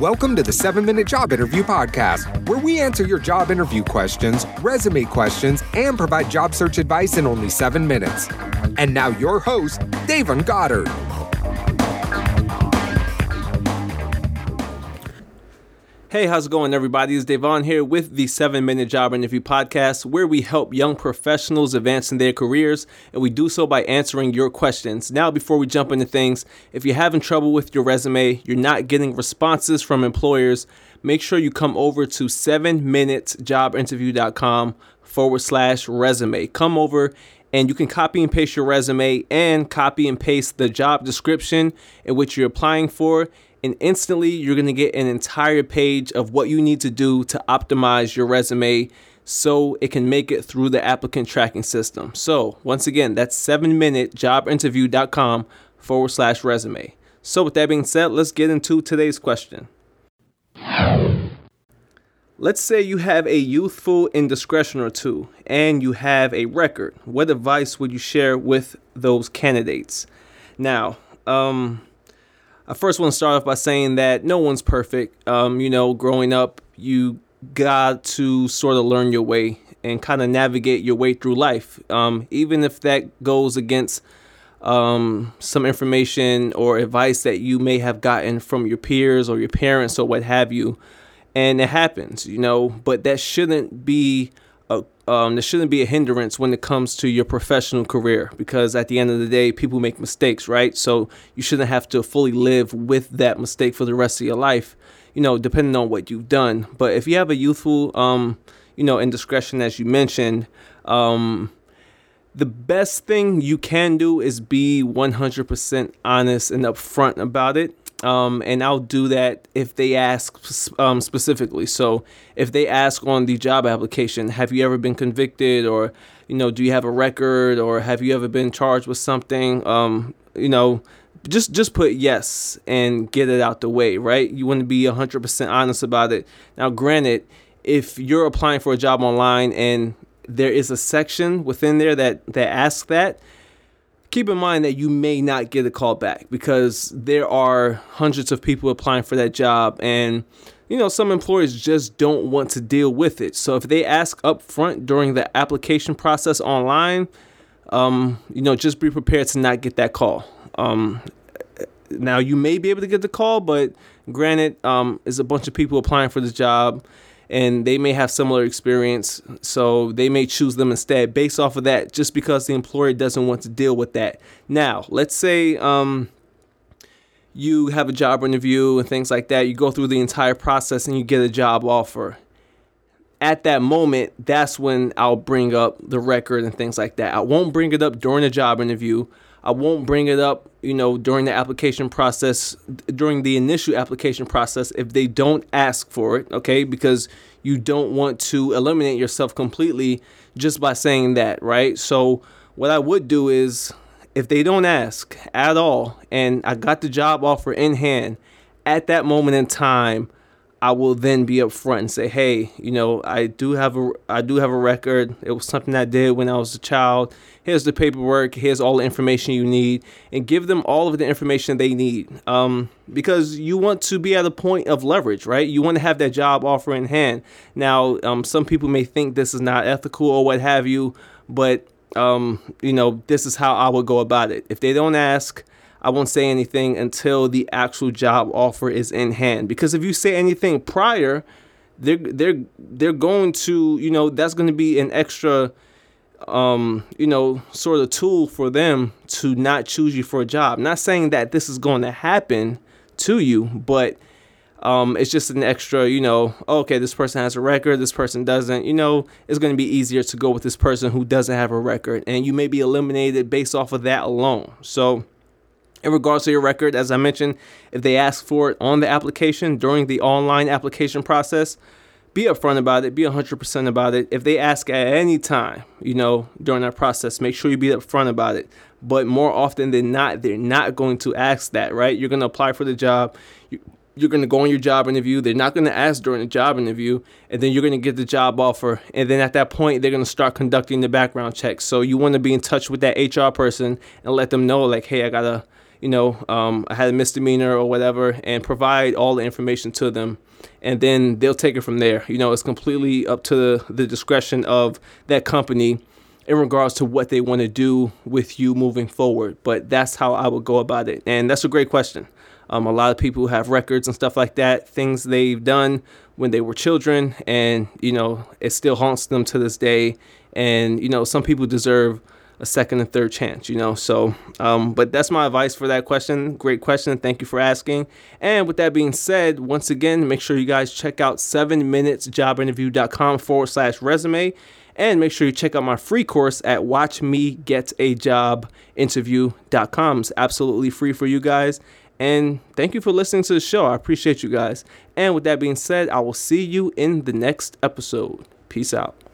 Welcome to the 7 Minute Job Interview Podcast, where we answer your job interview questions, resume questions, and provide job search advice in only 7 minutes. And now, your host, Davon Goddard. Hey, how's it going, everybody? It's Davon here with the 7 Minute Job Interview Podcast, where we help young professionals advance in their careers, and we do so by answering your questions. Now, before we jump into things, if you're having trouble with your resume, you're not getting responses from employers, make sure you come over to 7minutesjobinterview.com forward slash resume. Come over and you can copy and paste your resume and copy and paste the job description in which you're applying for and instantly you're going to get an entire page of what you need to do to optimize your resume so it can make it through the applicant tracking system. So, once again, that's 7minutejobinterview.com forward slash resume. So, with that being said, let's get into today's question. Let's say you have a youthful indiscretion or two and you have a record. What advice would you share with those candidates? Now, um, I first want to start off by saying that no one's perfect. Um, you know, growing up, you got to sort of learn your way and kind of navigate your way through life. Um, even if that goes against um, some information or advice that you may have gotten from your peers or your parents or what have you. And it happens, you know, but that shouldn't be a um, there shouldn't be a hindrance when it comes to your professional career because at the end of the day, people make mistakes, right? So you shouldn't have to fully live with that mistake for the rest of your life, you know, depending on what you've done. But if you have a youthful, um, you know, indiscretion, as you mentioned, um, the best thing you can do is be 100% honest and upfront about it um, and I'll do that if they ask um, specifically. So if they ask on the job application, have you ever been convicted, or you know, do you have a record, or have you ever been charged with something? Um, you know, just just put yes and get it out the way, right? You want to be 100% honest about it. Now, granted, if you're applying for a job online and there is a section within there that that asks that keep in mind that you may not get a call back because there are hundreds of people applying for that job and you know some employers just don't want to deal with it. So if they ask up front during the application process online um, you know just be prepared to not get that call. Um, now you may be able to get the call but granted um, a bunch of people applying for the job and they may have similar experience so they may choose them instead based off of that just because the employer doesn't want to deal with that. Now let's say um, you have a job interview and things like that. You go through the entire process and you get a job offer. At that moment that's when i'll bring up the record and things like that. I won't bring it up during the job interview I won't bring it up, you know, during the application process, during the initial application process if they don't ask for it, okay? Because you don't want to eliminate yourself completely just by saying that, right? So, what I would do is if they don't ask at all and I got the job offer in hand at that moment in time, I will then be upfront and say, "Hey, you know, I do have a I do have a record. It was something I did when I was a child. Here's the paperwork. Here's all the information you need, and give them all of the information they need. Um, because you want to be at a point of leverage, right? You want to have that job offer in hand. Now, um, some people may think this is not ethical or what have you, but um, you know, this is how I would go about it. If they don't ask." I won't say anything until the actual job offer is in hand. Because if you say anything prior, they're they're they're going to you know that's going to be an extra um you know sort of tool for them to not choose you for a job. Not saying that this is going to happen to you, but um, it's just an extra, you know, okay, this person has a record, this person doesn't, you know, it's going to be easier to go with this person who doesn't have a record, and you may be eliminated based off of that alone. So, in regards to your record, as I mentioned, if they ask for it on the application during the online application process, be upfront about it, be 100% about it. If they ask at any time, you know, during that process, make sure you be upfront about it. But more often than not, they're not going to ask that, right? You're going to apply for the job. You're going to go on your job interview. They're not going to ask during the job interview. And then you're going to get the job offer. And then at that point, they're going to start conducting the background checks. So you want to be in touch with that HR person and let them know, like, hey, I got to you know, um, I had a misdemeanor or whatever, and provide all the information to them. And then they'll take it from there. You know, it's completely up to the, the discretion of that company in regards to what they want to do with you moving forward. But that's how I would go about it. And that's a great question. Um, a lot of people have records and stuff like that, things they've done when they were children, and you know it still haunts them to this day. And you know some people deserve a second and third chance, you know. So, um, but that's my advice for that question. Great question. Thank you for asking. And with that being said, once again, make sure you guys check out 7minutesjobinterview.com forward slash resume. And make sure you check out my free course at watchmegetajobinterview.com. It's absolutely free for you guys. And thank you for listening to the show. I appreciate you guys. And with that being said, I will see you in the next episode. Peace out.